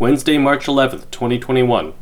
Wednesday, March 11th, 2021.